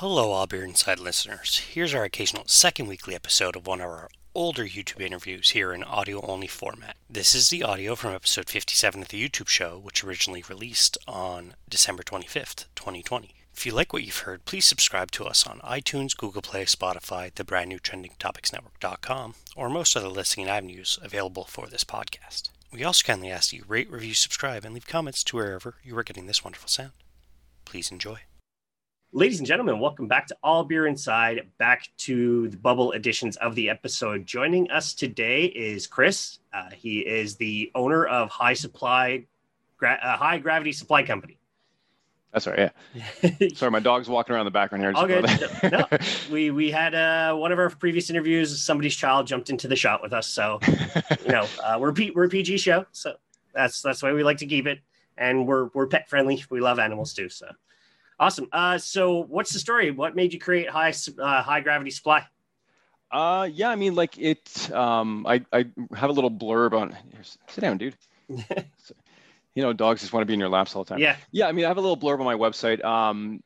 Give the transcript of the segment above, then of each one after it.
Hello, All Beer Inside listeners. Here's our occasional second weekly episode of one of our older YouTube interviews here in audio only format. This is the audio from episode 57 of the YouTube show, which originally released on December 25th, 2020. If you like what you've heard, please subscribe to us on iTunes, Google Play, Spotify, the brand new trendingtopicsnetwork.com, or most other listening avenues available for this podcast. We also kindly ask that you rate, review, subscribe, and leave comments to wherever you are getting this wonderful sound. Please enjoy. Ladies and gentlemen, welcome back to All Beer Inside, back to the bubble editions of the episode. Joining us today is Chris. Uh, he is the owner of High Supply, Gra- uh, High Gravity Supply Company. That's right. Yeah. Sorry, my dog's walking around the background here. All good. no, we we had uh, one of our previous interviews. Somebody's child jumped into the shot with us, so you know uh, we're P- we're a PG show, so that's that's why we like to keep it, and we're we're pet friendly. We love animals too, so. Awesome. Uh, so, what's the story? What made you create high uh, high gravity supply? Uh, yeah, I mean, like it. Um, I I have a little blurb on. Here, sit down, dude. so, you know, dogs just want to be in your laps all the time. Yeah. Yeah. I mean, I have a little blurb on my website. Um,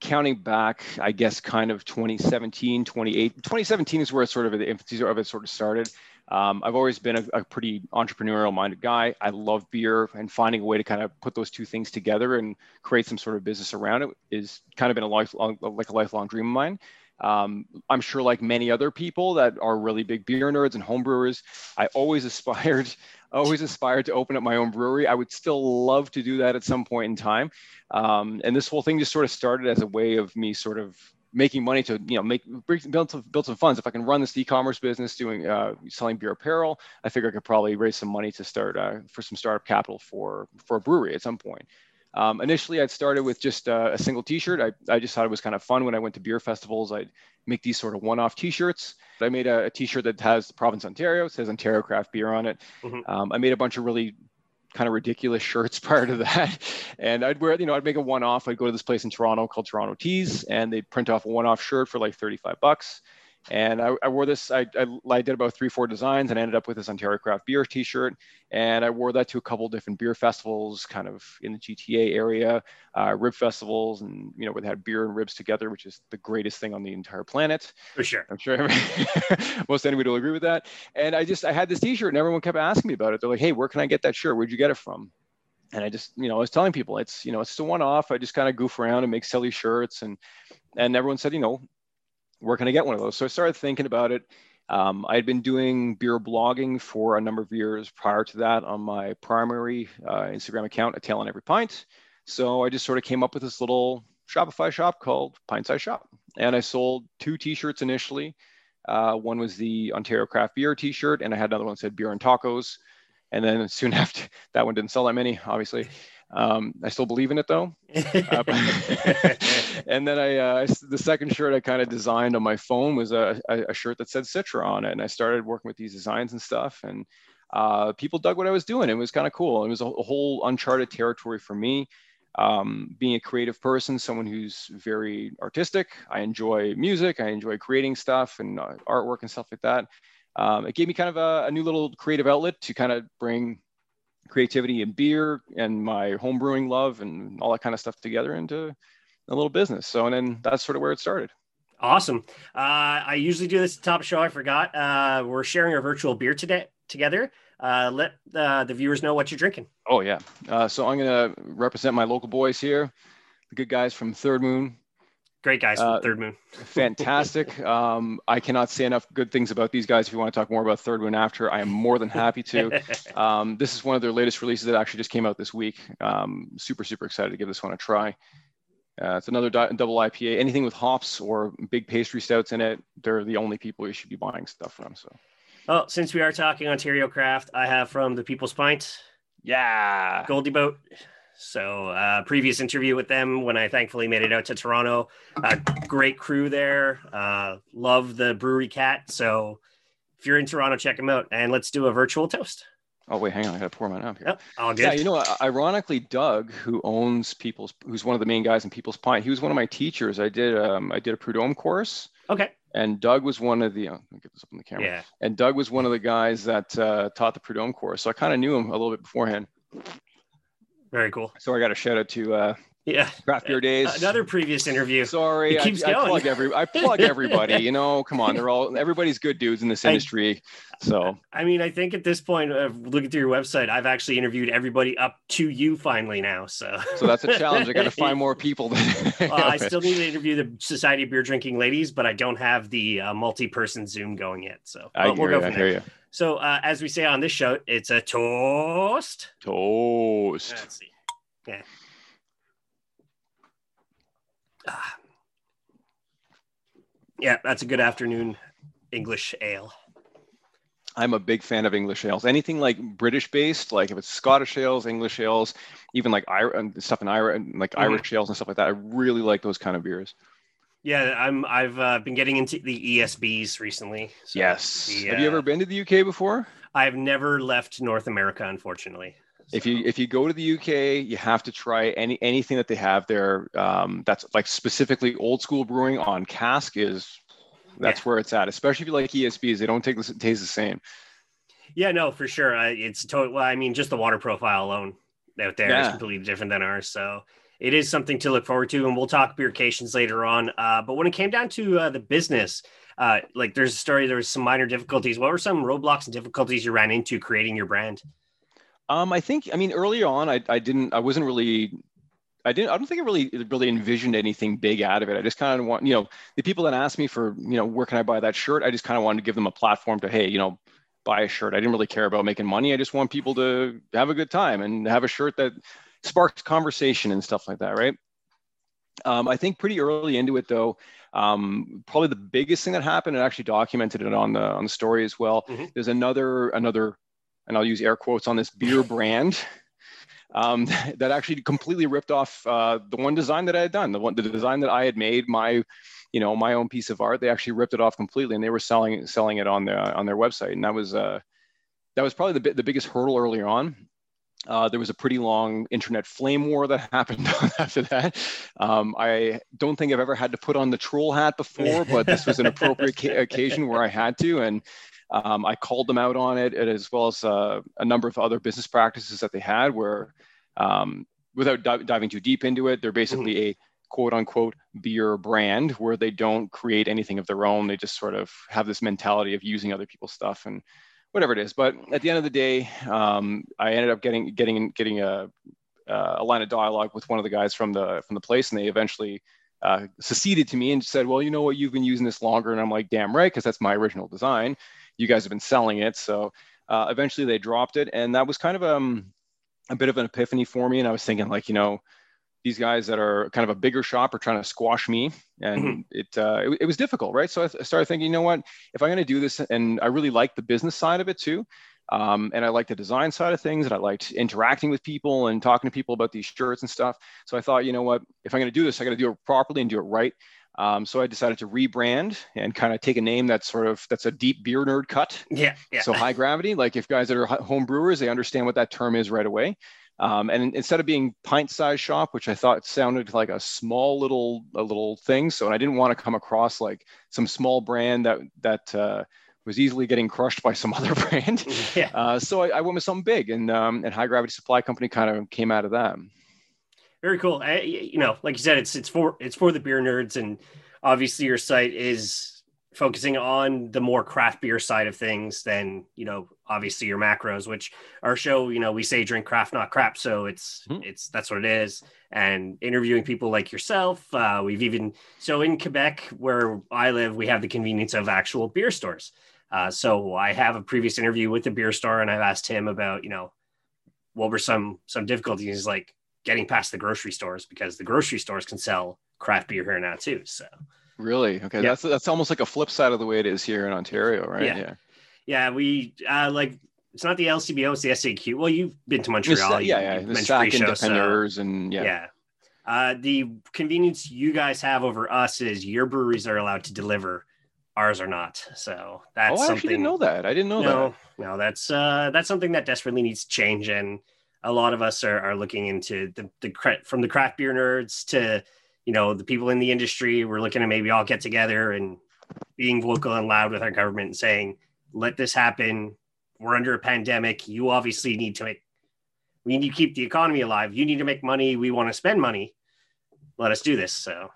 counting back, I guess, kind of 2017, 28. 2017 is where it sort of the infancy of it sort of started. Um, I've always been a, a, pretty entrepreneurial minded guy. I love beer and finding a way to kind of put those two things together and create some sort of business around it is kind of been a lifelong, like a lifelong dream of mine. Um, I'm sure, like many other people that are really big beer nerds and homebrewers, I always aspired, always aspired to open up my own brewery. I would still love to do that at some point in time. Um, and this whole thing just sort of started as a way of me sort of making money to you know make build some, build some funds. If i can run this e-commerce business doing uh, selling beer apparel i figure i could probably raise some money to start uh, for some startup capital for for a brewery at some point. Um, initially i'd started with just uh, a single t-shirt. I, I just thought it was kind of fun when i went to beer festivals. I'd make these sort of one-off t-shirts. I made a a t-shirt that has the province ontario. It says ontario craft beer on it. Mm-hmm. um, i made a bunch of really kind of ridiculous shirts prior to that. And I'd wear, you know, I'd make a one off. I'd go to this place in Toronto called Toronto Tees and they'd print off a one off shirt for like 35 bucks. And I, I wore this, I, I, I, did about three, four designs and I ended up with this Ontario Craft Beer t shirt. And I wore that to a couple different beer festivals kind of in the GTA area, uh, rib festivals, and, you know, where they had beer and ribs together, which is the greatest thing on the entire planet. For sure. I'm sure most anybody will agree with that. And I just, I had this t shirt and everyone kept asking me about it. They're like, hey, where can I get that shirt? Where'd you get it from? and I just, you know, I was telling people it's, you know, it's a one-off. I just kind of goof around and make silly shirts, and and everyone said, you know, where can I get one of those? So I started thinking about it. Um, I had been doing beer blogging for a number of years prior to that on my primary uh, Instagram account, A Tale on Every Pint. So I just sort of came up with this little Shopify shop called Pint Size Shop. And I sold two t-shirts initially. Uh, one was the Ontario Craft Beer t-shirt, and I had another one that said Beer and Tacos. And then soon after, that one didn't sell that many, obviously. Um, I still believe in it though. Uh, and then I, uh, the second shirt I kind of designed on my phone was a, a, shirt that said Citra on it. And I started working with these designs and stuff. And uh, people dug what I was doing. It was kind of cool. It was a, a, whole uncharted territory for me. Um, being a creative person, someone who's very artistic. I enjoy music. I enjoy creating stuff and uh, artwork and stuff like that. Um, it gave me kind of a, a new little creative outlet to kind of bring creativity and beer and my home brewing love and all that kind of stuff together into a little business. So, and then that's sort of where it started. Awesome. Uh, I usually do this top show. I forgot. Uh, we're sharing our virtual beer today together. Uh, let uh, the viewers know what you're drinking. Oh yeah. Uh, so I'm gonna represent my local boys here, the good guys from Third Moon Great guys uh, Third Moon. fantastic. Um, I cannot say enough good things about these guys. If you want to talk more about Third Moon after, I am more than happy to. Um, this is one of their latest releases that actually just came out this week. Um, super, super excited to give this one a try. Uh, it's another di- double IPA. Anything with hops or big pastry stouts in it, they're the only people you should be buying stuff from. So, well, since we are talking Ontario craft, I have from the People's Pint. Yeah, Goldie Boat. So, uh, previous interview with them when I thankfully made it out to Toronto. Uh, great crew there. Uh, love the brewery cat. So, if you're in Toronto, check them out. And let's do a virtual toast. Oh wait, hang on. I gotta pour mine up here. Yep, all good. Yeah, you know, ironically, Doug, who owns People's, who's one of the main guys in People's Pint, he was one of my teachers. I did, um, I did a Prud'homme course. Okay. And Doug was one of the. Oh, let me get this up on the camera. Yeah. And Doug was one of the guys that uh, taught the Prud'homme course, so I kind of knew him a little bit beforehand. Very cool. So I got a shout out to uh, Yeah. Craft beer days. Another previous interview. Sorry, I, I plug every I plug everybody. You know, come on, they're all everybody's good dudes in this I- industry. So I mean, I think at this point of looking through your website, I've actually interviewed everybody up to you finally now. So, so that's a challenge. I got to find more people. I still need to interview the Society of Beer Drinking Ladies, but I don't have the uh, multi-person Zoom going yet. So I but we'll hear go you. I hear there. you. So uh, as we say on this show, it's a toast. Toast. Let's see. Yeah. Ah. Yeah, that's a good afternoon English ale. I'm a big fan of English ales. Anything like British based, like if it's Scottish ales, English ales, even like Ir- stuff in Irish, like Mhm. Irish ales and stuff like that. I really like those kind of beers. Yeah, I'm. I've uh, been getting into the ESBs recently. So yes. the, Have you uh, ever been to the UK before? I've never left North America, unfortunately. If you if you go to the UK, you have to try any anything that they have there. Um, that's like specifically old school brewing on cask is that's where it's at. Especially if you like ESBs, they don't take the, taste the same. Yeah, no, for sure. Uh, it's total. Well, I mean, just the water profile alone out there is Yeah. completely different than ours. So it is something to look forward to, and we'll talk beercations later on. Uh, but when it came down to uh, the business, uh, like there's a story, there was some minor difficulties. What were some roadblocks and difficulties you ran into creating your brand? Um, I think I mean early on, I I didn't I wasn't really. I didn't. I don't think I really really envisioned anything big out of it. I just kind of want, you know, the people that asked me for, you know, where can I buy that shirt? I just kind of wanted to give them a platform to, hey, you know, buy a shirt. I didn't really care about making money. I just want people to have a good time and have a shirt that sparks conversation and stuff like that, right? Um, I think pretty early into it though, um, probably the biggest thing that happened, and I actually documented it on the on the story as well. Mhm. There's another another, and I'll use air quotes on this beer brand. Um, that actually completely ripped off uh, the one design that I had done, the one the design that I had made, my, you know, my own piece of art. They actually ripped it off completely, and they were selling selling it on their on their website, and that was uh, that was probably the the biggest hurdle earlier on. Uh, there was a pretty long internet flame war that happened after that. Um, I don't think I've ever had to put on the troll hat before, but this was an appropriate ca- occasion where I had to, and um, I called them out on it, as well as uh, a number of other business practices that they had, where um, without di- diving too deep into it, they're basically a quote unquote beer brand where they don't create anything of their own. They just sort of have this mentality of using other people's stuff and whatever it is. But at the end of the day, um, I ended up getting getting getting a uh, a line of dialogue with one of the guys from the from the place, and they eventually uh, seceded to me and said, "Well, you know what? You've been using this longer," and I'm like, "Damn right, because that's my original design. You guys have been selling it." So uh, eventually, they dropped it, and that was kind of um, a bit of an epiphany for me. And I was thinking, like, you know, these guys that are kind of a bigger shop are trying to squash me, and Mhm. it, uh, it it was difficult, right? So I th- started thinking, you know what? If I'm going to do this, and I really like the business side of it too. Um, and I like the design side of things, and I liked interacting with people and talking to people about these shirts and stuff. So I thought, you know what? If I'm going to do this, I got to do it properly and do it right. Um, so I decided to rebrand and kind of take a name that's sort of that's a deep beer nerd cut. Yeah, yeah. So high gravity, like if guys that are home brewers, they understand what that term is right away. Um, and instead of being pint-sized shop, which I thought sounded like a small little a little thing, so I didn't want to come across like some small brand that that uh, was easily getting crushed by some other brand. yeah. Uh, so I, I went with something big, and um, and High Gravity Supply Company kind of came out of that. Very cool. I, you know, like you said, it's it's for it's for the beer nerds, and obviously your site is focusing on the more craft beer side of things than you know, obviously your macros. Which our show, you know, we say drink craft, not crap. So it's Mhm. it's that's what it is. And interviewing people like yourself, uh, we've even so in Quebec where I live, we have the convenience of actual beer stores. Uh, so I have a previous interview with the beer store, and I've asked him about you know what were some some difficulties like getting past the grocery stores because the grocery stores can sell craft beer here now too. So Really? Okay, Yeah. that's that's almost like a flip side of the way it is here in Ontario, right? Yeah. yeah, we uh, like it's not the LCBO, it's the SAQ. Well, you've been to Montreal, yeah, yeah. The SAC pre-show, so- and yeah. yeah. Uh, the convenience you guys have over us is your breweries are allowed to deliver, ours are not. So that's oh, I something. actually didn't know that. I didn't know that. no, no, that's uh, that's something that desperately needs to change, and a lot of us are, are looking into the the from the craft beer nerds to you know the people in the industry. We're looking to maybe all get together and being vocal and loud with our government and saying, "Let this happen. We're under a pandemic. You obviously need to make. We need to keep the economy alive. You need to make money. We want to spend money. let us do this. So,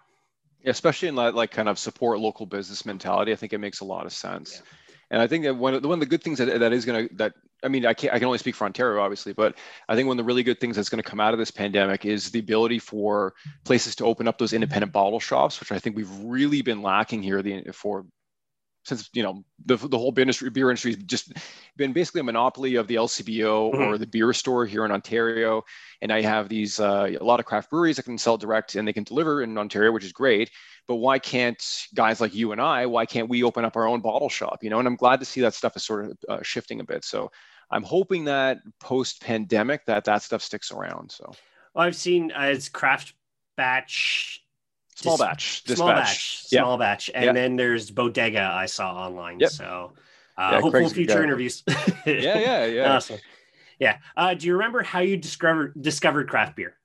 especially in that like kind of support local business mentality, I think it makes a lot of sense. Yeah. And I think that one of the, one of the good things that, that is going to that I mean I can I can only speak for Ontario obviously, but I think one of the really good things that's going to come out of this pandemic is the ability for places to open up those independent bottle shops, which I think we've really been lacking here the, for since you know the, the whole beer industry, beer industry has just been basically a monopoly of the LCBO mm-hmm. or the beer store here in Ontario, and I have these uh, a lot of craft breweries that can sell direct and they can deliver in Ontario, which is great. But why can't guys like you and I? Why can't we open up our own bottle shop? You know, and I'm glad to see that stuff is sort of uh, shifting a bit. So I'm hoping that post pandemic that that stuff sticks around. So I've seen uh, it's craft batch small batch dispatch. small batch yeah. small batch. And yeah. then there's bodega i saw online. Yep. so uh yeah, hopeful future interviews. Yeah yeah yeah. Awesome. Yeah. Uh do you remember how you discovered discovered craft beer?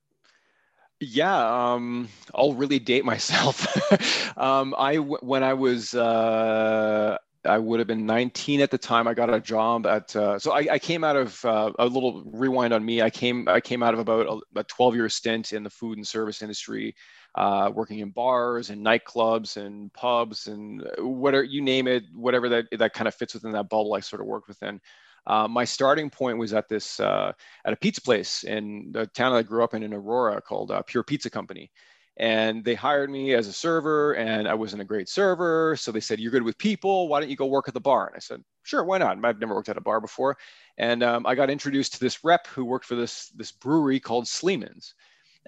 Yeah um i'll really date myself. Um i when i was uh I would have been 19 at the time. I got a job at uh, so I, I, came out of uh, a little rewind on me. I came I came out of about a, a 12 year stint in the food and service industry uh, working in bars and nightclubs and pubs and whatever you name it, whatever that that kind of fits within that bubble. I sort of worked within. Uh, my starting point was at this uh, at a pizza place in the town that I grew up in in Aurora called uh, Pure Pizza Company, and they hired me as a server and i wasn't a great server. So they said you're good with people. Why don't you go work at the bar and i said sure why not? I've never worked at a bar before. And um, i got introduced to this rep who worked for this this brewery called sleeman's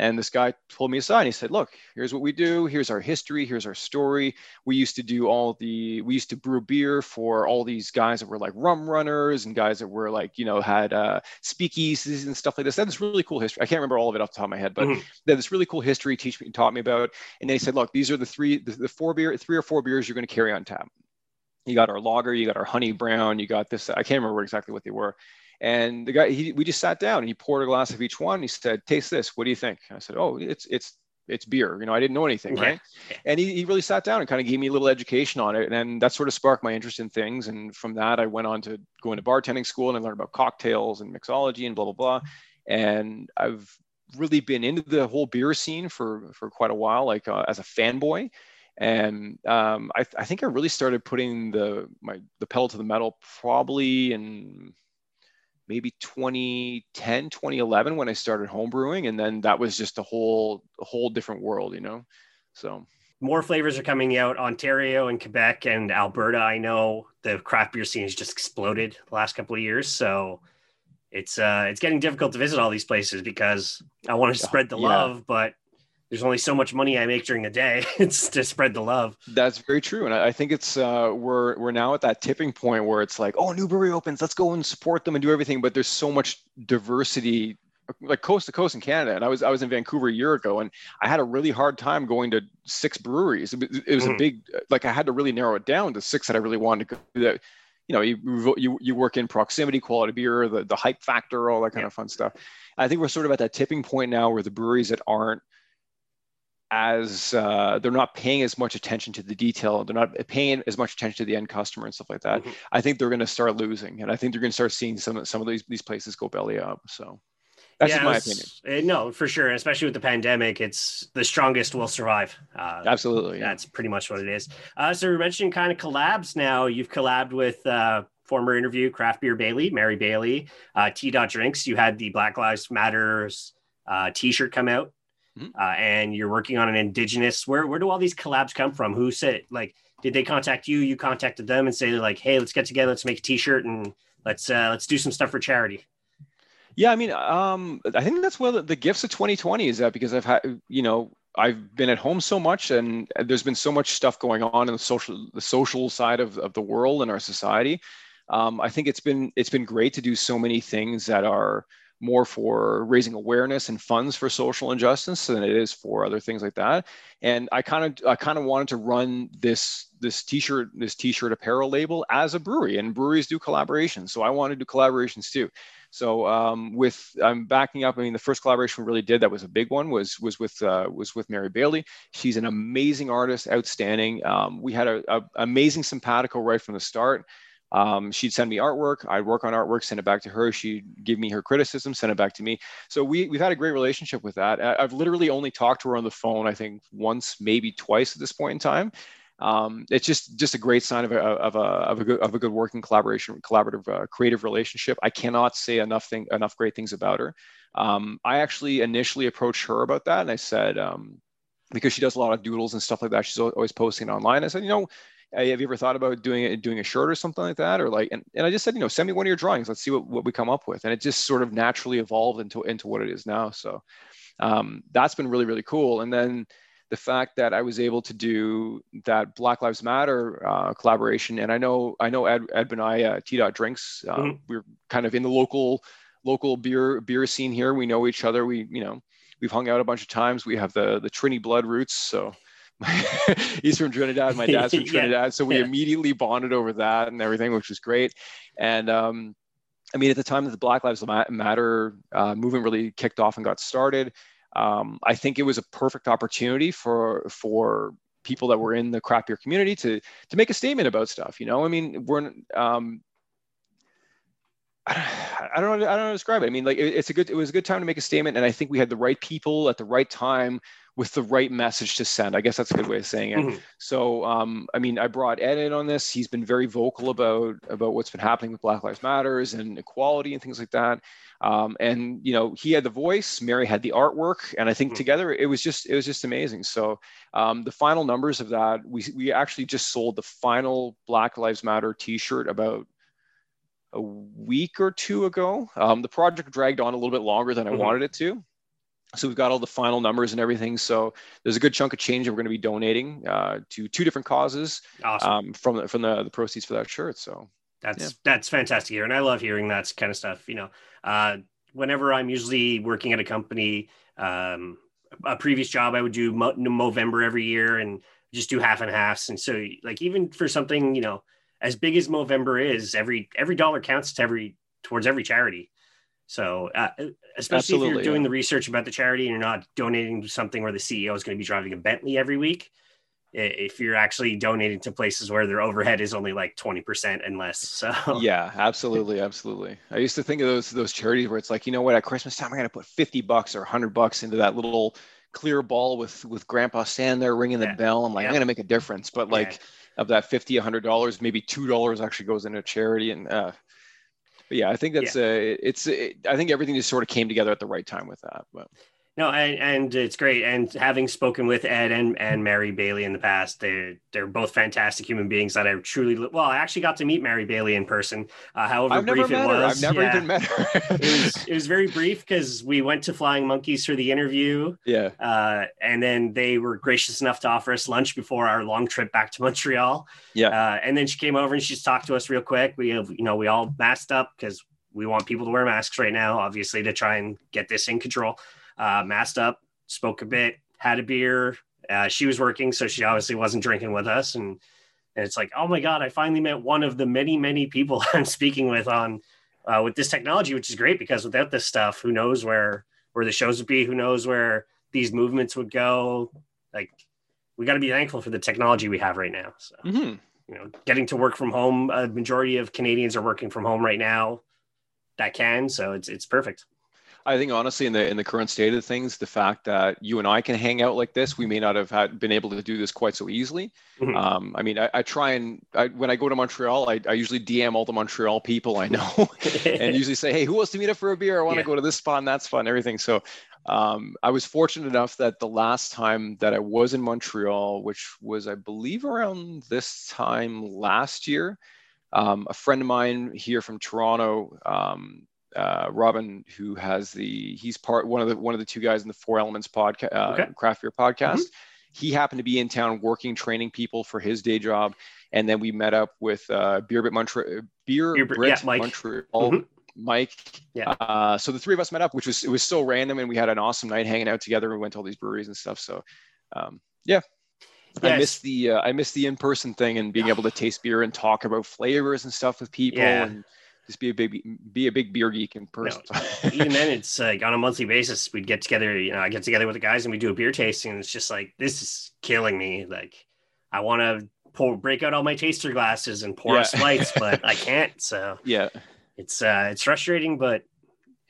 and this guy pulled me aside. He said, "Look, here's what we do. Here's our history. Here's our story. We used to do all the. We used to brew beer for all these guys that were like rum runners and guys that were like, you know, had uh, speakeasies and stuff like this. They had this really cool history. I can't remember all of it off the top of my head, but mm-hmm. they had this really cool history. Teach me, taught me about. And they said, "Look, these are the three, the, the four beer, three or four beers you're going to carry on tap. You got our lager, you got our honey brown, you got this. I can't remember exactly what they were." And the guy, he, we just sat down and he poured a glass of each one. He said, "Taste this. What do you think?" I said, "Oh, it's it's it's beer. You know, I didn't know anything, right?" And he, he really sat down and kind of gave me a little education on it, and that sort of sparked my interest in things. And from that, I went on to go into bartending school and I learned about cocktails and mixology and blah blah blah. And I've really been into the whole beer scene for for quite a while, like uh, as a fanboy and um, I, I, think I really started putting the my the pedal to the metal probably in maybe 2010 2011 when i started homebrewing and then that was just a whole a whole different world you know? So. More flavors are coming out. Ontario and quebec and alberta i know the craft beer scene has just exploded the last couple of years. So it's uh it's getting difficult to visit all these places because i want to spread the yeah. love but there's only so much money I make during the day. it's to spread the love. That's very true, and I think it's uh, we're we're now at that tipping point where it's like, oh, new brewery opens, let's go and support them and do everything. But there's so much diversity, like coast to coast in Canada. And I was I was in Vancouver a year ago, and I had a really hard time going to six breweries. It, it was mm-hmm. a big like I had to really narrow it down to six that I really wanted to go. That you know, you you you work in proximity, quality beer, the the hype factor, all that kind yeah. of fun stuff. I think we're sort of at that tipping point now where the breweries that aren't as uh, they're not paying as much attention to the detail they're not paying as much attention to the end customer and stuff like that mm-hmm. i think they're going to start losing and i think they're going to start seeing some some of these these places go belly up so. That's yeah, my opinion. Uh, no for sure especially with the pandemic it's the strongest will survive. Uh, absolutely yeah. that's pretty much what it is. Uh, so we're mentioning kind of collabs now. You've collabed with uh, former interview craft beer bailey mary bailey uh, t dot drinks. You had the black lives matters uh, t-shirt come out mm-hmm. uh, and you're working on an indigenous. Where where do all these collabs come from? Who said like did they contact you? You contacted them and say like, hey, let's get together, let's make a T-shirt and let's uh, let's do some stuff for charity. Yeah, I mean, um, I think that's one of the, the gifts of 2020 is that because I've had, you know, I've been at home so much and there's been so much stuff going on in the social the social side of, of the world and our society. Um, I think it's been it's been great to do so many things that are more for raising awareness and funds for social injustice than it is for other things like that. And I kind of I kind of wanted to run this this t-shirt this t-shirt apparel label as a brewery, and breweries do collaborations, so I wanted to do collaborations too. So um, with I'm backing up. I mean, the first collaboration we really did that was a big one was was with uh, was with Mary Bailey. She's an amazing artist, outstanding. Um, we had a, a amazing simpatico right from the start Um, she'd send me artwork. I'd work on artwork, send it back to her. She'd give me her criticism, send it back to me. So we we've had a great relationship with that. I've literally only talked to her on the phone, I think once, maybe twice at this point in time. Um, it's just just a great sign of a of a of a good of a good working collaboration, collaborative, uh, creative relationship. I cannot say enough thing enough great things about her. Um, I actually initially approached her about that, and I said um, because she does a lot of doodles and stuff like that, she's always posting online. I said, you know, have you ever thought about doing it, doing a shirt or something like that? Or like, and, and I just said, you know, send me one of your drawings. Let's see what, what we come up with. And it just sort of naturally evolved into, into what it is now. So um, that's been really, really cool. And then the fact that I was able to do that Black Lives Matter uh, collaboration. And I know, I know Ed, Ed and I, uh, T dot drinks, um, mm-hmm. we're kind of in the local, local beer, beer scene here. We know each other. We, you know, we've hung out a bunch of times. We have the, the Trini blood roots. So, he's from Trinidad. My dad's from Trinidad. yeah. So we yeah. immediately bonded over that and everything, which was great. And um, I mean, at the time that the Black Lives Matter uh, movement really kicked off and got started, um, I think it was a perfect opportunity for for people that were in the craft beer community to to make a statement about stuff. You know, I mean, we're um, I don't know. I don't know how to describe it. I mean, like it, it's a good. It was a good time to make a statement, and I think we had the right people at the right time with the right message to send. I guess that's a good way of saying it. Mm-hmm. So, um, I mean, I brought Ed in on this. He's been very vocal about about what's been happening with Black Lives Matters and equality and things like that. Um, and you know, he had the voice, Mary had the artwork, and I think mm-hmm. together it was just it was just amazing. So, um, the final numbers of that, we we actually just sold the final Black Lives Matter T-shirt about a week or two ago. Um, the project dragged on a little bit longer than I mm-hmm. wanted it to. So we've got all the final numbers and everything. So there's a good chunk of change that we're going to be donating uh, to two different causes awesome. um, from the, from the, the proceeds for that shirt. So that's yeah. that's fantastic here, and I love hearing that kind of stuff. You know, uh, whenever I'm usually working at a company, um, a previous job I would do Mo- Movember every year and just do half and halves. And so, like even for something you know as big as Movember is, every every dollar counts to every towards every charity. So, uh, especially Absolutely, if you're doing yeah. the research about the charity and you're not donating to something where the CEO is going to be driving a Bentley every week, if you're actually donating to places where their overhead is only like 20% and less. So, yeah, absolutely. Absolutely. I used to think of those, those charities where it's like, you know what, at Christmas time, I'm going to put 50 bucks or 100 bucks into that little clear ball with, with grandpa standing there ringing the yeah. bell. I'm like, yeah. I'm going to make a difference. But like, yeah. of that 50, 100 dollars, maybe $2 actually goes into charity. And, uh, but yeah, I think that's yeah. a, it's, it, I think everything just sort of came together at the right time with that. But no, and, and it's great. And having spoken with Ed and, and Mary Bailey in the past, they they're both fantastic human beings that I truly well. I actually got to meet Mary Bailey in person. Uh, however I've brief it was, I've never yeah. even met her. it was it was very brief because we went to Flying Monkeys for the interview. Yeah, uh, and then they were gracious enough to offer us lunch before our long trip back to Montreal. Yeah, uh, and then she came over and she just talked to us real quick. We have you know we all masked up because we want people to wear masks right now, obviously, to try and get this in control. Uh, masked up, spoke a bit, had a beer. Uh, she was working, so she obviously wasn't drinking with us. And, and it's like, oh my God, I finally met one of the many, many people I'm speaking with on uh, with this technology, which is great because without this stuff, who knows where where the shows would be? Who knows where these movements would go? Like, we got to be thankful for the technology we have right now. So, mm-hmm. you know, getting to work from home. A majority of Canadians are working from home right now that can. So it's it's perfect. I think honestly, in the in the current state of things, the fact that you and I can hang out like this, we may not have had been able to do this quite so easily. Mm-hmm. Um, I mean, I, I try and I, when I go to Montreal, I, I usually DM all the Montreal people I know, and usually say, "Hey, who wants to meet up for a beer? I want to yeah. go to this spot and that spot and everything." So um, I was fortunate enough that the last time that I was in Montreal, which was I believe around this time last year, um, a friend of mine here from Toronto, um, uh, Robin, who has the he's part one of the one of the two guys in the Four Elements podcast, uh, okay. craft beer podcast. Mm-hmm. He happened to be in town working, training people for his day job, and then we met up with uh, Beer Brit Montreal, Beer, Beer Brit yeah, Mike. Montreal. Mm-hmm. Mike. Yeah. Uh, so the three of us met up, which was it was so random, and we had an awesome night hanging out together. We went to all these breweries and stuff. So, um, yeah, Yes. I miss the uh, I miss the in person thing and being able to taste beer and talk about flavors and stuff with people yeah. and just be a big be a big beer geek in person. No, even then, it's like on a monthly basis we'd get together. You know, I get together with the guys and we do a beer tasting. And it's just like this is killing me. Like I want to pour break out all my taster glasses and pour Yeah. us lights, but I can't. So Yeah. it's uh it's frustrating, but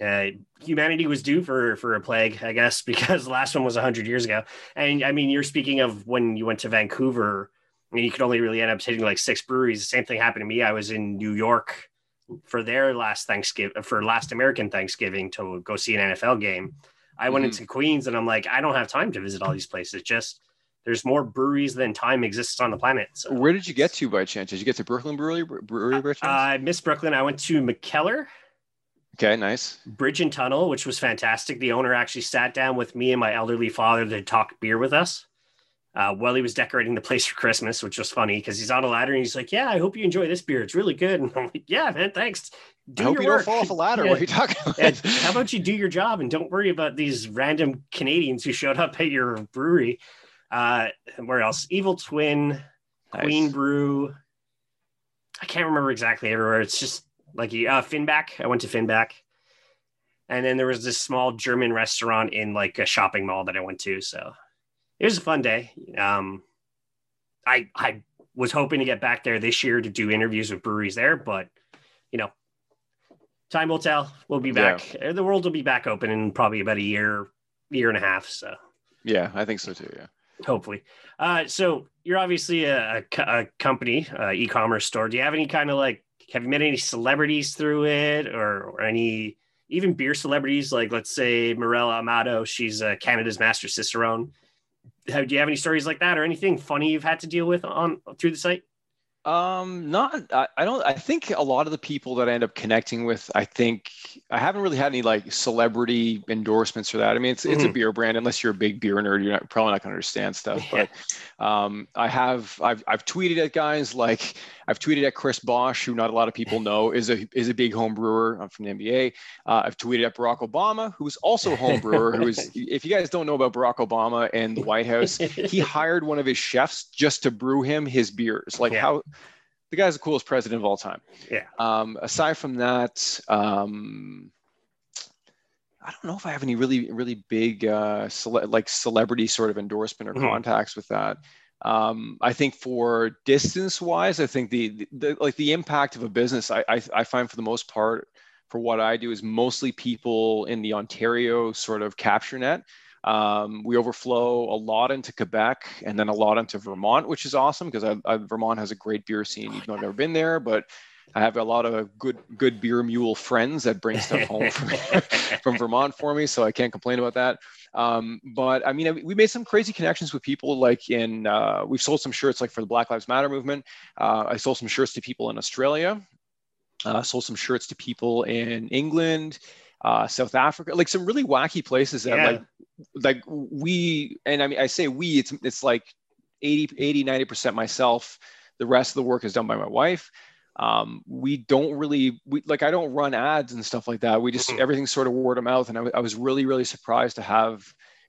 uh, humanity was due for for a plague, I guess, because the last one was hundred years ago. And I mean, you're speaking of when you went to Vancouver. I mean, you could only really end up hitting like six breweries. The same thing happened to me. I was in New York for their last Thanksgiving, for last American Thanksgiving to go see an NFL game. I went Mhm. into Queens and I'm like, I don't have time to visit all these places. Just there's more breweries than time exists on the planet. So Where did you get to by chance? Did you get to Brooklyn Brewery? Brewery by chance? I missed Brooklyn. I went to Mikkeller okay, nice. Bridge and Tunnel, which was fantastic. The owner actually sat down with me and my elderly father to talk beer with us uh, while he was decorating the place for Christmas, which was funny because he's on a ladder and he's like, "Yeah, I hope you enjoy this beer. It's really good." And I'm like, "Yeah, man, thanks. Do I hope your you work. don't fall off a ladder. Yeah. What are you talking about? And how about you do your job and don't worry about these random Canadians who showed up at your brewery? Uh, where else? Evil Twin, Queen Nice. Brew. I can't remember exactly everywhere. It's just like uh, Finback. I went to Finback, and then there was this small German restaurant in like a shopping mall that I went to. So it was a fun day. Um, I I was hoping to get back there this year to do interviews with breweries there, but you know, time will tell. We'll be back. Uh, The world will be back open in probably about a year, year and a half. So Yeah, I think so too. Yeah. hopefully. Uh, so you're obviously a, a a company, uh, e-commerce store. Do you have any kind of like, have you met any celebrities through it or, or any even beer celebrities? Like let's say Mirella Amato, she's uh, Canada's master cicerone. Do you have any stories like that or anything funny you've had to deal with on through the site? Um, not. I, I don't. I think a lot of the people that I end up connecting with, I think I haven't really had any like celebrity endorsements for that. I mean, it's it's a Mhm. beer brand. Unless you're a big beer nerd, you're not, probably not going to understand stuff. Yeah. But um, I have. I've I've tweeted at guys like I've tweeted at Chris Bosh, who not a lot of people know is a is a big home brewer uh, from the NBA. Uh, I've tweeted at Barack Obama, who's also a home brewer. Who is, if you guys don't know about Barack Obama and the White House, he hired one of his chefs just to brew him his beers. Like Yeah. how the guy's the coolest president of all time. Yeah. Um, aside from that, um, I don't know if I have any really really big uh, cele- like celebrity sort of endorsement or Mhm. contacts with that. Um, I think for distance wise, I think the, the, the like the impact of a business, I, I I find for the most part for what I do is mostly people in the Ontario sort of capture net. Um, we overflow a lot into Quebec and then a lot into Vermont, which is awesome because I, I, Vermont has a great beer scene. Even though I've never been there, but I have a lot of good good beer mule friends that bring stuff home from, from Vermont for me, so I can't complain about that. Um, but I mean, we made some crazy connections with people like in uh, we've sold some shirts like for the Black Lives Matter movement. Uh, I sold some shirts to people in Australia. Uh, sold some shirts to people in England, uh, South Africa, like some really wacky places that Yeah. like like we and I mean I say we it's it's like 80 80 90% myself the rest of the work is done by my wife um, we don't really we like I don't run ads and stuff like that we just Mhm. everything's sort of word of mouth and I, I was really really surprised to have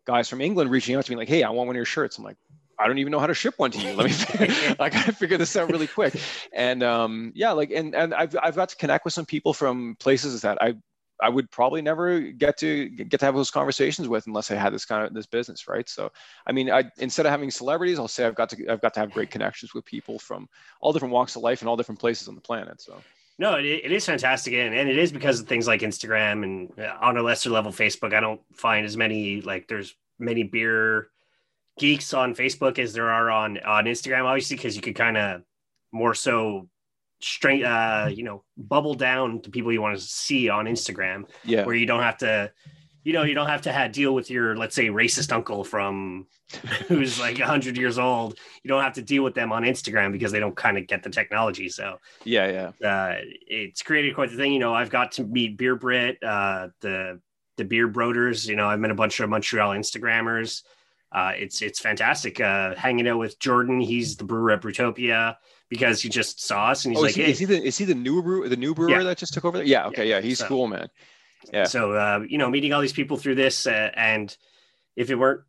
guys from England reaching out to me like hey I want one of your shirts I'm like I don't even know how to ship one to you. Let me, I gotta figure this out really quick. And um, yeah, like, and and I've I've got to connect with some people from places that I I would probably never get to get to have those conversations with unless I had this kind of this business, right? So, I mean, I instead of having celebrities, I'll say I've got to I've got to have great connections with people from all different walks of life and all different places on the planet. So, No, it, it is fantastic, and, and it is because of things like Instagram and uh, on a lesser level, Facebook. I don't find as many like there's many beer geeks on Facebook as there are on on Instagram. Obviously, because you could kind of more so straight, uh, you know, bubble down to people you want to see on Instagram, yeah, where you don't have to. You know, you don't have to have, deal with your, let's say, racist uncle from who's like 100 years old. You don't have to deal with them on Instagram because they don't kind of get the technology. So, yeah, yeah, uh, it's created quite the thing. You know, I've got to meet Beer Brit, uh, the the Beer Broders. You know, I've met a bunch of Montreal Instagrammers. Uh, it's it's fantastic. Uh, hanging out with Jordan, he's the brewer at Brutopia because he just saw us and he's oh, like, is, he, hey. is he the is he the new brewer the new brewer Yeah. that just took over? There? Yeah, okay, yeah, he's So- cool, man. yeah. So uh, you know, meeting all these people through this, uh, and if it weren't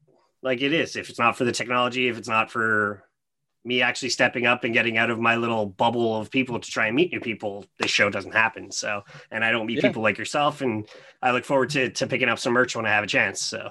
like it is, if it's not for the technology, if it's not for me actually stepping up and getting out of my little bubble of people to try and meet new people, this show doesn't happen. So, and I don't meet Yeah. people like yourself, and I look forward to to picking up some merch when I have a chance. So,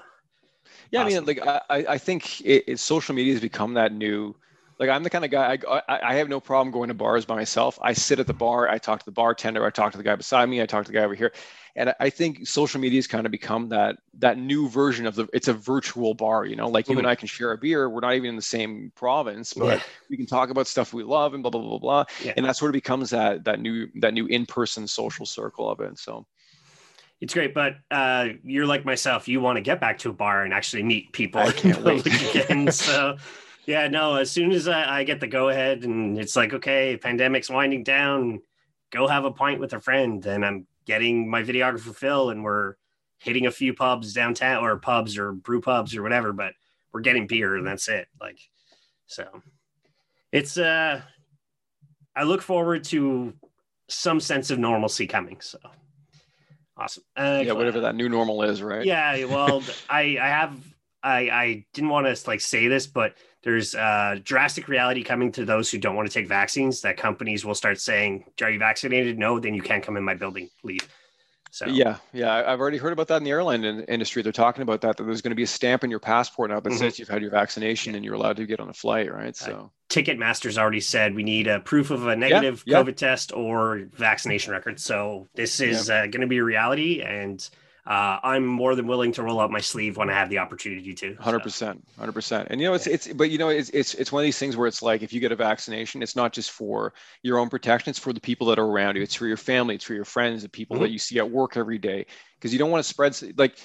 Yeah, Awesome. I mean, like I, I I think it, it, social media has become that new, like I'm the kind of guy I, I have no problem going to bars by myself. I sit at the bar, I talk to the bartender, I talk to the guy beside me, I talk to the guy over here, and I think social media has kind of become that that new version of the. It's a virtual bar, you know. Like mm-hmm. you and I can share a beer. We're not even in the same province, but yeah. we can talk about stuff we love and blah blah blah blah. Yeah. And that sort of becomes that that new that new in person social circle of it. So it's great, but uh, you're like myself. You want to get back to a bar and actually meet people Can't again. so, yeah, no. As soon as I, I get the go ahead, and it's like, okay, pandemic's winding down, go have a pint with a friend, and I'm getting my videographer Phil, and we're hitting a few pubs downtown, or pubs, or brew pubs, or whatever. But we're getting beer, and that's it. Like, so it's. uh I look forward to some sense of normalcy coming. So. Awesome. Uh, yeah, whatever that new normal is, right? Yeah. Well, I I have I I didn't want to like say this, but there's uh, drastic reality coming to those who don't want to take vaccines. That companies will start saying, "Are you vaccinated? No, then you can't come in my building. Leave." So yeah, yeah, I've already heard about that in the airline industry. They're talking about that. That there's going to be a stamp in your passport now that mm-hmm. says you've had your vaccination and you're allowed to get on a flight, right? Uh, so uh, Ticketmaster's already said we need a proof of a negative yeah, COVID yeah. test or vaccination record. So this is yeah. uh, going to be a reality, and uh, I'm more than willing to roll up my sleeve when I have the opportunity to. Hundred percent, hundred percent. And you know, it's yeah. it's but you know, it's it's it's one of these things where it's like if you get a vaccination, it's not just for your own protection; it's for the people that are around you. It's for your family, it's for your friends, the people mm-hmm. that you see at work every day, because you don't want to spread like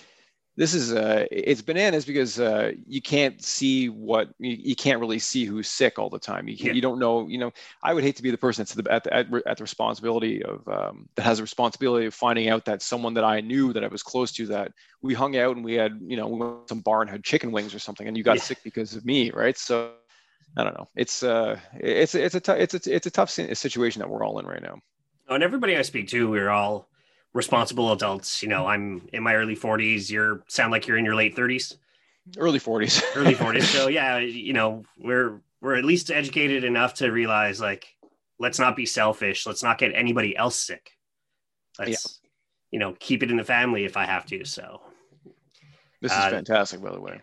this is uh it's bananas because uh you can't see what you, you can't really see who's sick all the time you can't, yeah. you don't know you know i would hate to be the person that's at the at the, at, at the responsibility of um, that has the responsibility of finding out that someone that i knew that i was close to that we hung out and we had you know we went to some bar and had chicken wings or something and you got yeah. sick because of me right so i don't know it's uh it's it's a t- it's a, it's a tough situation that we're all in right now and everybody i speak to we're all responsible adults. You know, I'm in my early 40s. You're sound like you're in your late 30s. Early 40s. early 40s. So yeah, you know, we're we're at least educated enough to realize like let's not be selfish. Let's not get anybody else sick. Let's yeah. you know, keep it in the family if I have to. So this is uh, fantastic, by the way.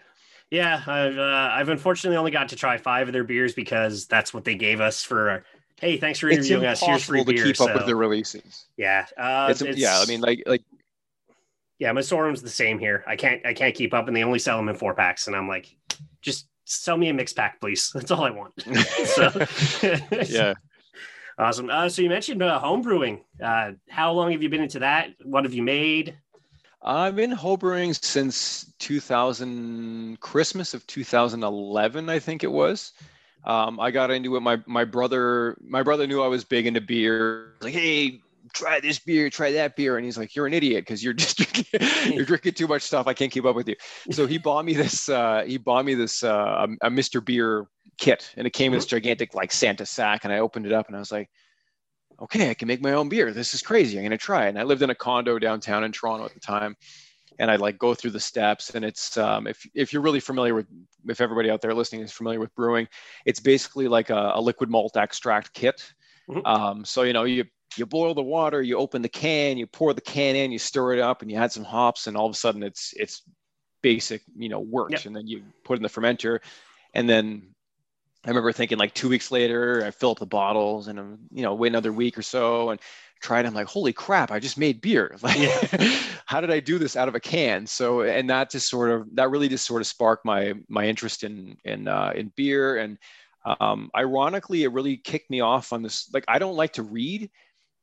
Yeah, I've uh, I've unfortunately only got to try five of their beers because that's what they gave us for hey, thanks for interviewing us. Here's free beer. to keep so. up with the releases. Yeah, uh, it's, it's, yeah. I mean, like like yeah, my sorum's the same here. I can't I can't keep up, and they only sell them in four packs, and I'm like, just sell me a mix pack, please. That's all I want. so yeah. Awesome. Uh, so you mentioned uh, home brewing. Uh, how long have you been into that? What have you made? I've been homebrewing since 2000, Christmas of 2011, I think it was. Um, I got into it. My my brother my brother knew I was big into beer. Like, hey, try this beer, try that beer, and he's like, you're an idiot because you're just drinking, you're drinking too much stuff. I can't keep up with you. So he bought me this. Uh, he bought me this uh, a, Mr. Beer kit, and it came in this gigantic like Santa sack, and I opened it up, and I was like. Okay, I can make my own beer. This is crazy. I'm gonna try it. And I lived in a condo downtown in Toronto at the time, and I like go through the steps. And it's um, if if you're really familiar with, if everybody out there listening is familiar with brewing, it's basically like a, a liquid malt extract kit. Mm-hmm. Um, so you know you you boil the water, you open the can, you pour the can in, you stir it up, and you add some hops, and all of a sudden it's it's basic you know works. Yep. And then you put in the fermenter, and then I remember thinking like two weeks later, I fill up the bottles and I'm, you know, wait another week or so and tried. I'm like, holy crap, I just made beer. Like, yeah. how did I do this out of a can? So, and that just sort of, that really just sort of sparked my, my interest in, in, uh, in beer. And, um, ironically, it really kicked me off on this. Like, I don't like to read.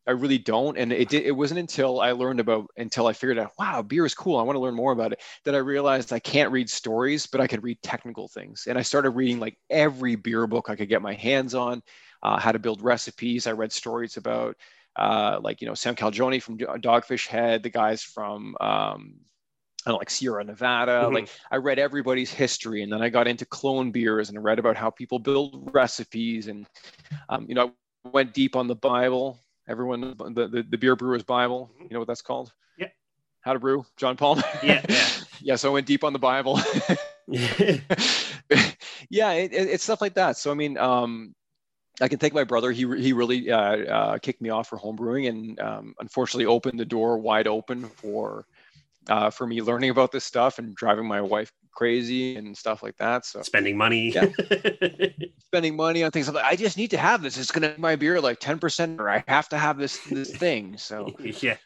I really don't. And it did, it wasn't until I learned about, until I figured out, wow, beer is cool. I want to learn more about it. That I realized I can't read stories, but I could read technical things. And I started reading like every beer book I could get my hands on, uh, how to build recipes. I read stories about uh, like you know Sam Calagione from Dogfish Head, the guys from um, I don't know, like Sierra Nevada. Mm-hmm. Like I read everybody's history, and then I got into clone beers and I read about how people build recipes, and um, you know I went deep on the Bible. Everyone, the, the the beer brewer's Bible. Mm-hmm. You know what that's called? Yeah. How to brew, John Palmer. Yeah, yeah. yeah. So I went deep on the Bible. yeah, it, it, it's stuff like that. So I mean, um, I can thank my brother. He he really uh, uh, kicked me off for homebrewing and um, unfortunately opened the door wide open for uh, for me learning about this stuff and driving my wife crazy and stuff like that. So spending money, yeah. spending money on things I'm like I just need to have this. It's gonna make my beer like ten percent, or I have to have this this thing. So yeah,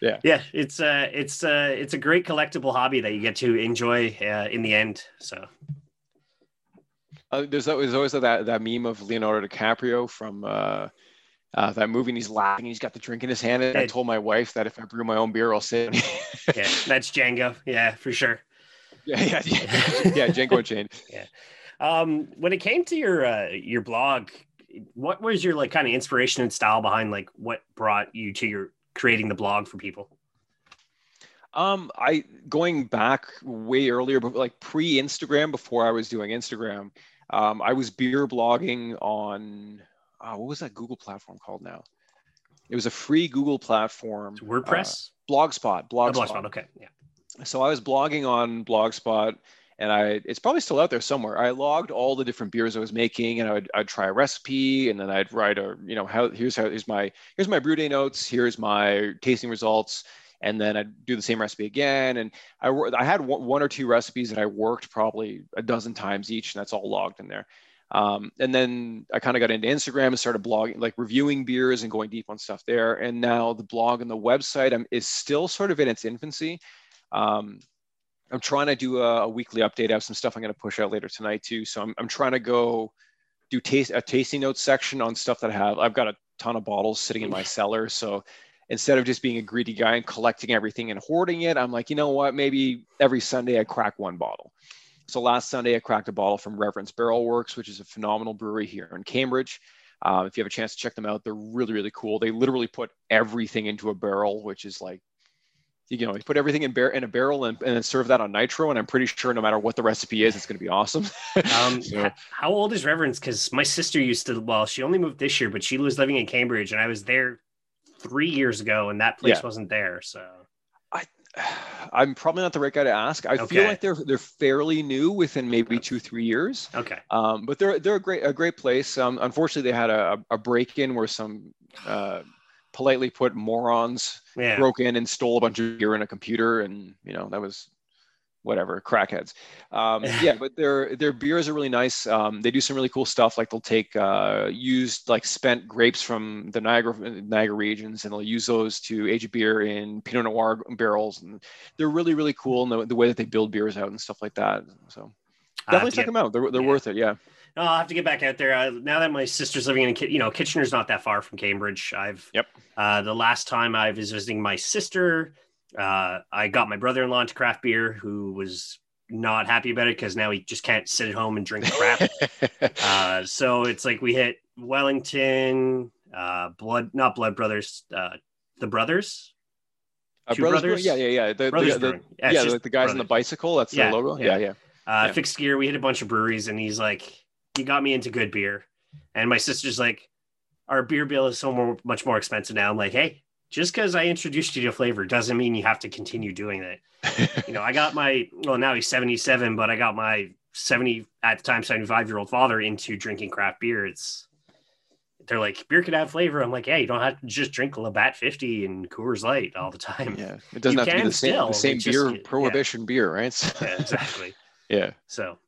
yeah, yeah. It's uh, it's uh, it's a great collectible hobby that you get to enjoy uh, in the end. So. Uh, there's, there's always that that meme of Leonardo DiCaprio from uh, uh, that movie and he's laughing. He's got the drink in his hand. And I told my wife that if I brew my own beer, I'll say yeah, that's Django. Yeah, for sure. Yeah, yeah, yeah, yeah Django Unchained. yeah. Um, when it came to your uh, your blog, what was your like kind of inspiration and style behind like what brought you to your creating the blog for people? Um, I going back way earlier, but like pre Instagram, before I was doing Instagram, um, I was beer blogging on uh, what was that Google platform called now? It was a free Google platform. WordPress. Uh, Blogspot. Blogspot. Oh, Blogspot. Okay. Yeah. So I was blogging on Blogspot, and I it's probably still out there somewhere. I logged all the different beers I was making, and I would I'd try a recipe, and then I'd write a you know how here's how here's my here's my brew day notes, here's my tasting results, and then I'd do the same recipe again. And I I had one or two recipes that I worked probably a dozen times each, and that's all logged in there. Um, and then I kind of got into Instagram and started blogging, like reviewing beers and going deep on stuff there. And now the blog and the website um, is still sort of in its infancy. Um, I'm trying to do a, a, weekly update. I have some stuff I'm going to push out later tonight too. So I'm, I'm trying to go do taste a tasting notes section on stuff that I have. I've got a ton of bottles sitting in my cellar. So instead of just being a greedy guy and collecting everything and hoarding it, I'm like, you know what? Maybe every Sunday I crack one bottle. So last Sunday I cracked a bottle from Reverence Barrel Works, which is a phenomenal brewery here in Cambridge. Um, if you have a chance to check them out, they're really, really cool. They literally put everything into a barrel, which is like you know, you put everything in, bar- in a barrel and, and then serve that on nitro. And I'm pretty sure no matter what the recipe is, it's going to be awesome. um, so. How old is Reverence? Because my sister used to, well, she only moved this year, but she was living in Cambridge and I was there three years ago and that place yeah. wasn't there. So I, I'm probably not the right guy to ask. I okay. feel like they're they're fairly new within maybe two three years. Okay. Um, but they're they're a great a great place. Um, unfortunately, they had a, a break in where some uh, politely put morons yeah. broke in and stole a bunch of gear in a computer, and you know that was whatever crackheads. Um, yeah, but their their beers are really nice. Um, they do some really cool stuff. Like they'll take uh, used like spent grapes from the Niagara Niagara regions, and they'll use those to age a beer in Pinot Noir barrels, and they're really really cool in the, the way that they build beers out and stuff like that. So definitely check get, them out. They're they're yeah. worth it. Yeah. Oh, I'll have to get back out there. Uh, now that my sister's living in, you know, Kitchener's not that far from Cambridge. I've, yep. Uh, the last time I was visiting my sister, uh, I got my brother-in-law into craft beer, who was not happy about it because now he just can't sit at home and drink crap. uh, so it's like we hit Wellington, uh, Blood, not Blood Brothers, uh, the Brothers. Uh, brothers, brothers, yeah, yeah, yeah. The, brothers the, the, yeah, yeah the, the, guys brothers. on the bicycle. That's yeah, the logo. Yeah, yeah. yeah. Uh, yeah. Fixed gear. We hit a bunch of breweries, and he's like, he got me into good beer. And my sister's like, our beer bill is so more, much more expensive now. I'm like, hey, just because I introduced you to flavor doesn't mean you have to continue doing it. you know, I got my, well, now he's 77, but I got my 70, at the time, 75 year old father into drinking craft beer. It's, they're like, beer could have flavor. I'm like, yeah, you don't have to just drink Labatt 50 and Coors Light all the time. Yeah. It doesn't you have to be the same, the same beer, just, prohibition yeah. beer, right? yeah, exactly. yeah. So,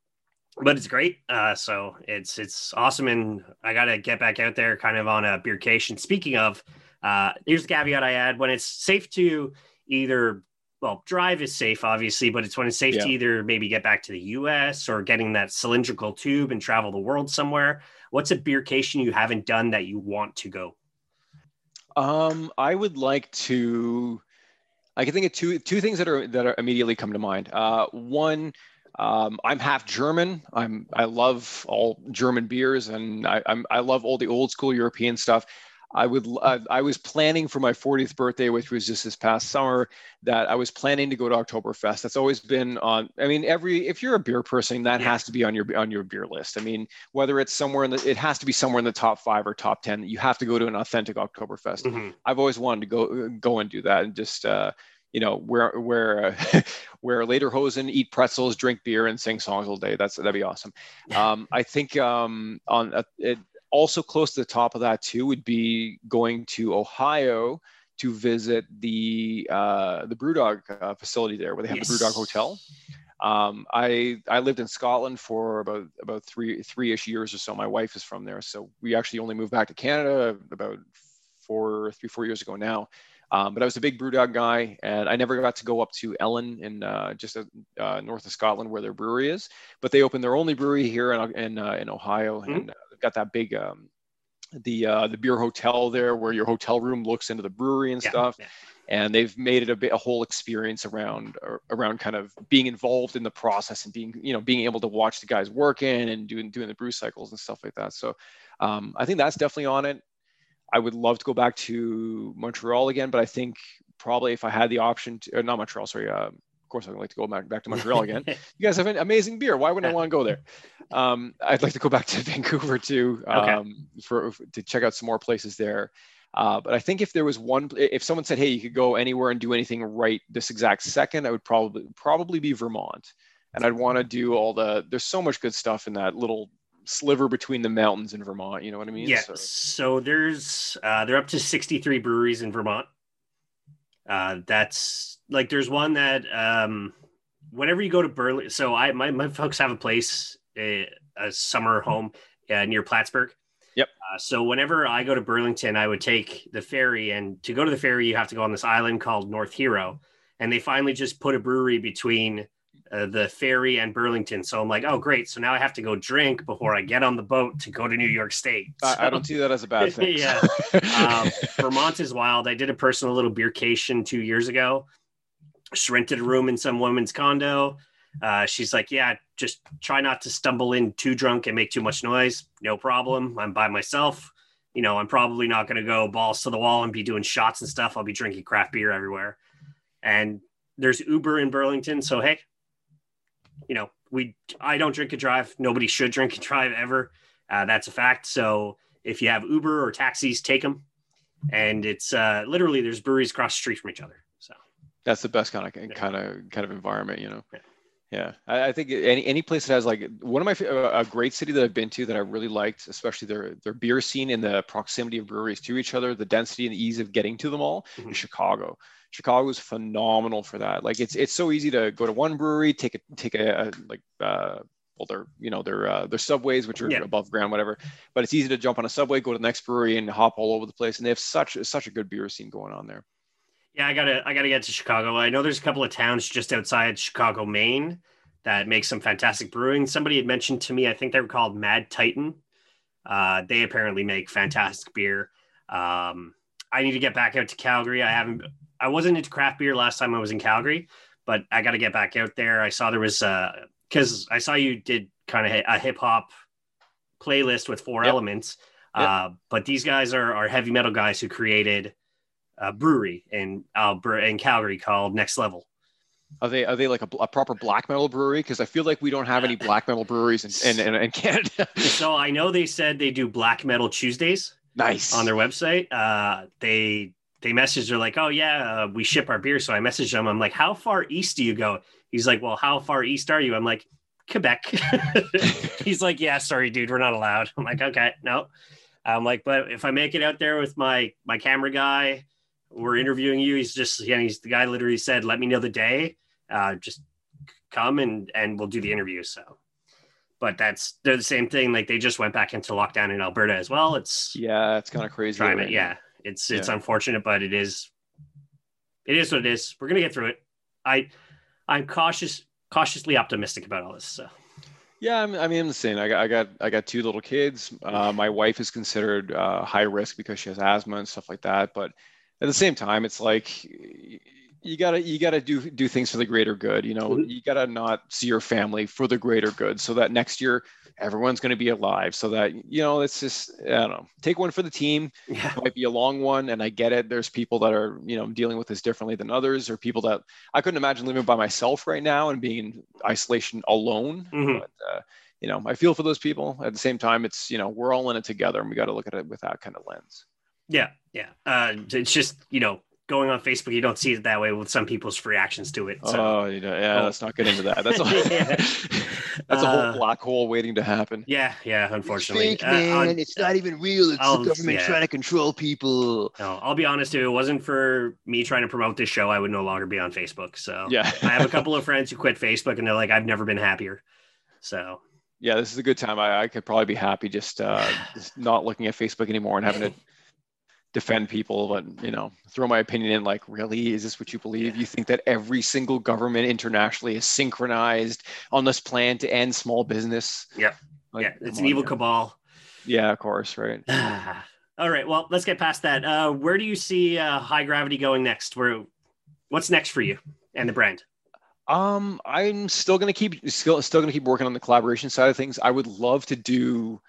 but it's great. Uh, so it's it's awesome, and I got to get back out there, kind of on a beercation. Speaking of, uh, here's the caveat I add: when it's safe to either well, drive is safe, obviously, but it's when it's safe yeah. to either maybe get back to the U.S. or getting that cylindrical tube and travel the world somewhere. What's a beercation you haven't done that you want to go? Um, I would like to. I can think of two two things that are that are immediately come to mind. Uh, one um, I'm half German. I'm I love all German beers, and I, I'm I love all the old school European stuff. I would uh, I was planning for my 40th birthday, which was just this past summer, that I was planning to go to Oktoberfest. That's always been on. I mean, every if you're a beer person, that has to be on your on your beer list. I mean, whether it's somewhere in the, it has to be somewhere in the top five or top ten. You have to go to an authentic Oktoberfest. Mm-hmm. I've always wanted to go go and do that, and just uh, you know, where where uh, where lederhosen, eat pretzels, drink beer, and sing songs all day. That's that'd be awesome. Um, I think um, on uh, it, also close to the top of that too would be going to Ohio to visit the uh, the BrewDog uh, facility there, where they have yes. the BrewDog Hotel. Um, I I lived in Scotland for about about three three ish years or so. My wife is from there, so we actually only moved back to Canada about four three four years ago now. Um, but I was a big BrewDog guy, and I never got to go up to Ellon in uh, just uh, north of Scotland where their brewery is. But they opened their only brewery here in in, uh, in Ohio, mm-hmm. and uh, got that big um, the uh, the beer hotel there where your hotel room looks into the brewery and yeah, stuff. Yeah. And they've made it a bit a whole experience around around kind of being involved in the process and being you know being able to watch the guys working and doing doing the brew cycles and stuff like that. So um, I think that's definitely on it. I would love to go back to Montreal again, but I think probably if I had the option to, uh, not Montreal, sorry, uh, course I'd like to go back, back to Montreal again. you guys have an amazing beer. Why wouldn't I want to go there? Um, I'd like to go back to Vancouver too, um, okay. for, to check out some more places there. Uh, but I think if there was one, if someone said, "Hey, you could go anywhere and do anything right this exact second, I would probably probably be Vermont, and I'd want to do all the. There's so much good stuff in that little sliver between the mountains in Vermont. You know what I mean? Yeah. So, so there's uh, they're up to 63 breweries in Vermont. Uh, that's like there's one that um, whenever you go to Burlington. So I my my folks have a place a, a summer home uh, near Plattsburgh. Yep. Uh, so whenever I go to Burlington, I would take the ferry, and to go to the ferry, you have to go on this island called North Hero, and they finally just put a brewery between uh, the ferry and Burlington. So I'm like, oh, great. So now I have to go drink before I get on the boat to go to New York State. So, I, I, don't see that as a bad thing. yeah. um, Vermont is wild. I did a personal little beercation two years ago. Just rented a room in some woman's condo. Uh, she's like, yeah, just try not to stumble in too drunk and make too much noise. No problem. I'm by myself. You know, I'm probably not going to go balls to the wall and be doing shots and stuff. I'll be drinking craft beer everywhere. And there's Uber in Burlington. So, hey, you know, we I don't drink and drive. Nobody should drink and drive ever. Uh, that's a fact. So if you have Uber or taxis, take them. And it's uh, literally there's breweries across the street from each other. So that's the best kind of yeah. kind of kind of environment, you know. Yeah. Yeah, I, I, think any any place that has like one of my a great city that I've been to that I really liked, especially their their beer scene and the proximity of breweries to each other, the density and the ease of getting to them all, mm-hmm. is Chicago. Chicago is phenomenal for that. Like it's it's so easy to go to one brewery, take a take a, a like uh, well they're you know they're uh, they're subways which are yeah. above ground whatever, but it's easy to jump on a subway, go to the next brewery, and hop all over the place. And they have such such a good beer scene going on there. Yeah, I gotta I gotta get to Chicago. I know there's a couple of towns just outside Chicago, Maine, that make some fantastic brewing. Somebody had mentioned to me, I think they were called Mad Titan. Uh, they apparently make fantastic beer. Um, I need to get back out to Calgary. I haven't I wasn't into craft beer last time I was in Calgary, but I got to get back out there. I saw there was because uh, I saw you did kind of a hip hop playlist with four yep. elements. Yep. Uh, but these guys are, are heavy metal guys who created a brewery in uh, in Calgary called Next Level. Are they are they like a, a proper black metal brewery? Because I feel like we don't have any black metal breweries in, in, in, in Canada. so I know they said they do Black Metal Tuesdays. Nice on their website. Uh, they they messaged her like, "Oh yeah, uh, we ship our beer." So I messaged him. I'm like, "How far east do you go?" He's like, "Well, how far east are you?" I'm like, "Quebec." He's like, "Yeah, sorry, dude, we're not allowed." I'm like, "Okay, no." I'm like, "But if I make it out there with my my camera guy, we're interviewing you." He's just, yeah, he's the guy. Literally said, "Let me know the day. Uh, just come and and we'll do the interview." So but that's they're the same thing. Like they just went back into lockdown in Alberta as well. It's yeah, it's kind of crazy. Right yeah, it's it's yeah. unfortunate, but it is it is what it is. We're gonna get through it. I I'm cautious cautiously optimistic about all this. So yeah, I'm, I mean, I'm the same. I got, I got, I got two little kids. Uh, my wife is considered uh, high risk because she has asthma and stuff like that. But at the same time, it's like you gotta, you gotta do do things for the greater good. You know, mm-hmm. you gotta not see your family for the greater good, so that next year everyone's going to be alive so that you know it's just i don't know take one for the team yeah. it might be a long one and i get it there's people that are you know dealing with this differently than others or people that i couldn't imagine living by myself right now and being in isolation alone mm-hmm. but uh, you know i feel for those people at the same time it's you know we're all in it together and we got to look at it with that kind of lens yeah yeah uh, it's just you know going on Facebook, you don't see it that way with some people's reactions to it. So. Oh, you know, yeah. Oh. Let's not get into that. That's a, Yeah. that's a whole Uh, black hole waiting to happen. Yeah, yeah. Unfortunately, It's fake, Uh, I'll- man. it's not even real. It's I'll- the government yeah. trying to control people. no, I'll be honest. If it wasn't for me trying to promote this show, I would no longer be on Facebook. So Yeah. I have a couple of friends who quit Facebook, and they're like, "I've never been happier." So yeah, this is a good time. I, I could probably be happy just, uh, just not looking at Facebook anymore and having to defend people, but you know, throw my opinion in. Like, really, is this what you believe? You think that every single government internationally is synchronized on this plan to end small business? yeah Like, yeah, it's an on, evil cabal. Yeah, of course, right. All right. Well, let's get past that. Uh, where do you see uh, high gravity going next? Where, what's next for you and the brand? Um, I'm still gonna keep still still gonna keep working on the collaboration side of things. I would love to do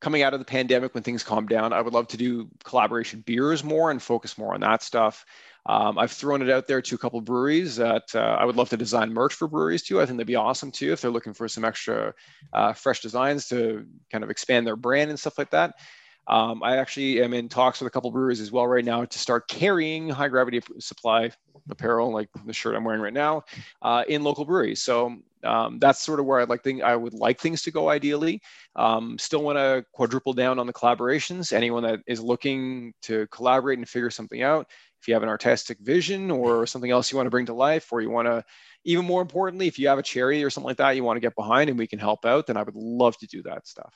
coming out of the pandemic when things calm down. I would love to do collaboration beers more and focus more on that stuff. Um, I've thrown it out there to a couple breweries that uh, I would love to design merch for breweries too. I think that'd be awesome too if they're looking for some extra uh, fresh designs to kind of expand their brand and stuff like that. Um, I actually am in talks with a couple breweries as well right now to start carrying high gravity supply apparel, like the shirt I'm wearing right now, uh, in local breweries. So um, that's sort of where I'd like thing I would like things to go ideally. Um, still want to quadruple down on the collaborations. Anyone that is looking to collaborate and figure something out, if you have an artistic vision or something else you want to bring to life, or you want to, even more importantly, if you have a charity or something like that you want to get behind and we can help out, then I would love to do that stuff.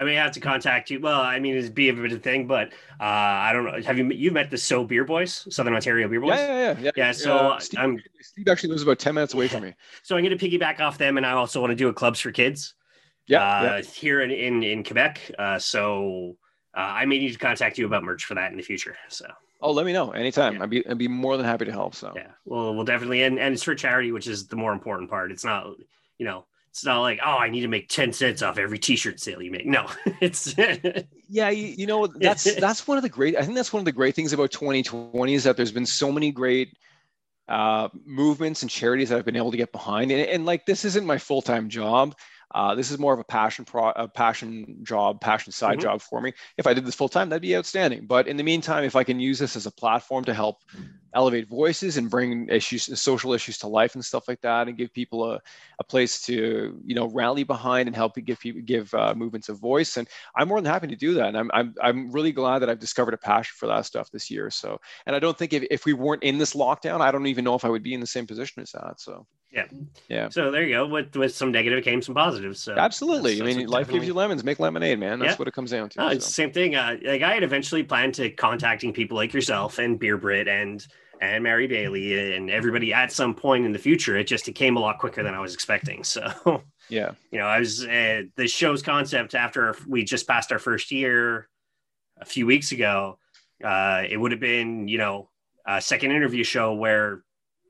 I may have to contact you. Well, I mean, it'd be a bit of a thing, but uh, I don't know. Have you you met the So Beer Boys, Southern Ontario Beer Boys? Yeah, yeah, yeah. Yeah, so Uh, Steve, I'm Steve actually lives about 10 minutes away from me. so I'm going to piggyback off them, and I also want to do a clubs for kids. Yeah, uh, yeah. here in in, in Quebec. Uh, so uh, I may need to contact you about merch for that in the future. So Oh, let me know anytime. Yeah. I'd be I'd be more than happy to help. So yeah, we'll we'll definitely and and it's for charity, which is the more important part. It's not you know. It's not like, oh, I need to make 10 cents off every t-shirt sale you make. No, it's yeah, you, you know that's that's one of the great. I think that's one of the great things about 2020 is that there's been so many great uh, movements and charities that I've been able to get behind. And, and like this isn't my full time job. Uh, this is more of a passion pro, a passion job, passion side Mhm. job for me. If I did this full time, that'd be outstanding. But in the meantime, if I can use this as a platform to help elevate voices and bring issues, social issues to life and stuff like that, and give people a, a place to you know rally behind and help give people give uh, movements a voice, and I'm more than happy to do that. And I'm, I'm I'm really glad that I've discovered a passion for that stuff this year. So, and I don't think if, if we weren't in this lockdown, I don't even know if I would be in the same position as that. So, Yeah. yeah. so there you go. With with some negative came some positives. So Absolutely. that's- I that's mean, what life gives you lemons. Make lemonade, man. That's Yeah. what it comes down to. No, it's the so. same thing. Uh, like I had eventually planned to contacting people like yourself and Beer Brit and and Mary Bailey and everybody at some point in the future. It just it came a lot quicker than I was expecting. So Yeah. you know, I was uh, the show's concept after we just passed our first year a few weeks ago. Uh, it would have been you know a second interview show where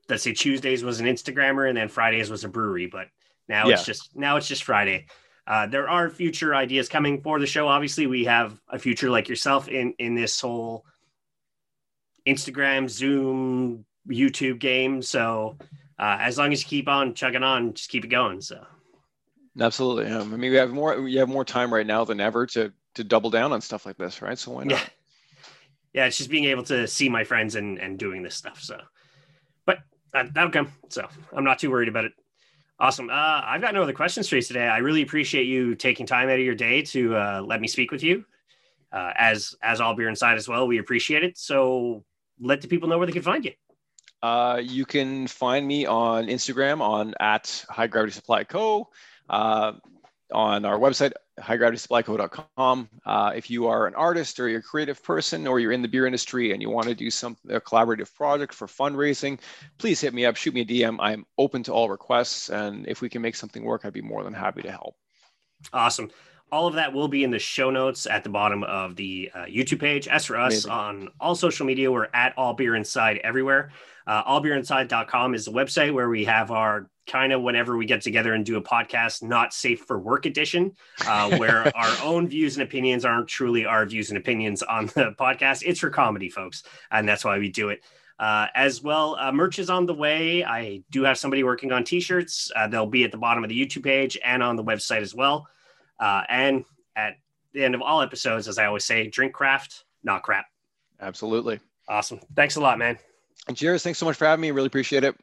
let's say Tuesdays was an Instagrammer and then Fridays was a brewery, but now it's just now it's just Friday. Uh, there are future ideas coming for the show. Obviously, we have a future like yourself in in this whole Instagram, Zoom, YouTube game. So uh, as long as you keep on chugging on, just keep it going. So Absolutely. Yeah. I mean, we have more. We have more time right now than ever to to double down on stuff like this, right? So why not? yeah, yeah, it's just being able to see my friends and and doing this stuff. So, but that, that'll come. So I'm not too worried about it. Awesome. Uh, I've got no other questions for you today. I really appreciate you taking time out of your day to uh, let me speak with you. Uh, as as all beer inside as well, we appreciate it. So let the people know where they can find you. Uh, you can find me on Instagram on at High Gravity Supply Co. On our website, highgravitysupplyco.com. Uh, if you are an artist or you're a creative person or you're in the beer industry and you want to do some a collaborative project for fundraising, please hit me up, shoot me a DM. I'm open to all requests, and if we can make something work, I'd be more than happy to help. Awesome. All of that will be in the show notes at the bottom of the uh, YouTube page. As for us Amazing. on all social media, we're at All Beer Inside everywhere. Uh, allbeerinside.com is the website where we have our kind of whenever we get together and do a podcast, not safe for work edition, uh, where our own views and opinions aren't truly our views and opinions on the podcast. It's for comedy, folks. And that's why we do it. Uh, as well, uh, merch is on the way. I do have somebody working on t-shirts. Uh, they'll be at the bottom of the YouTube page and on the website as well. Uh, and at the end of all episodes, as I always say, drink craft, not crap. Absolutely. Awesome. Thanks a lot, man. And cheers. Thanks so much for having me. Really appreciate it.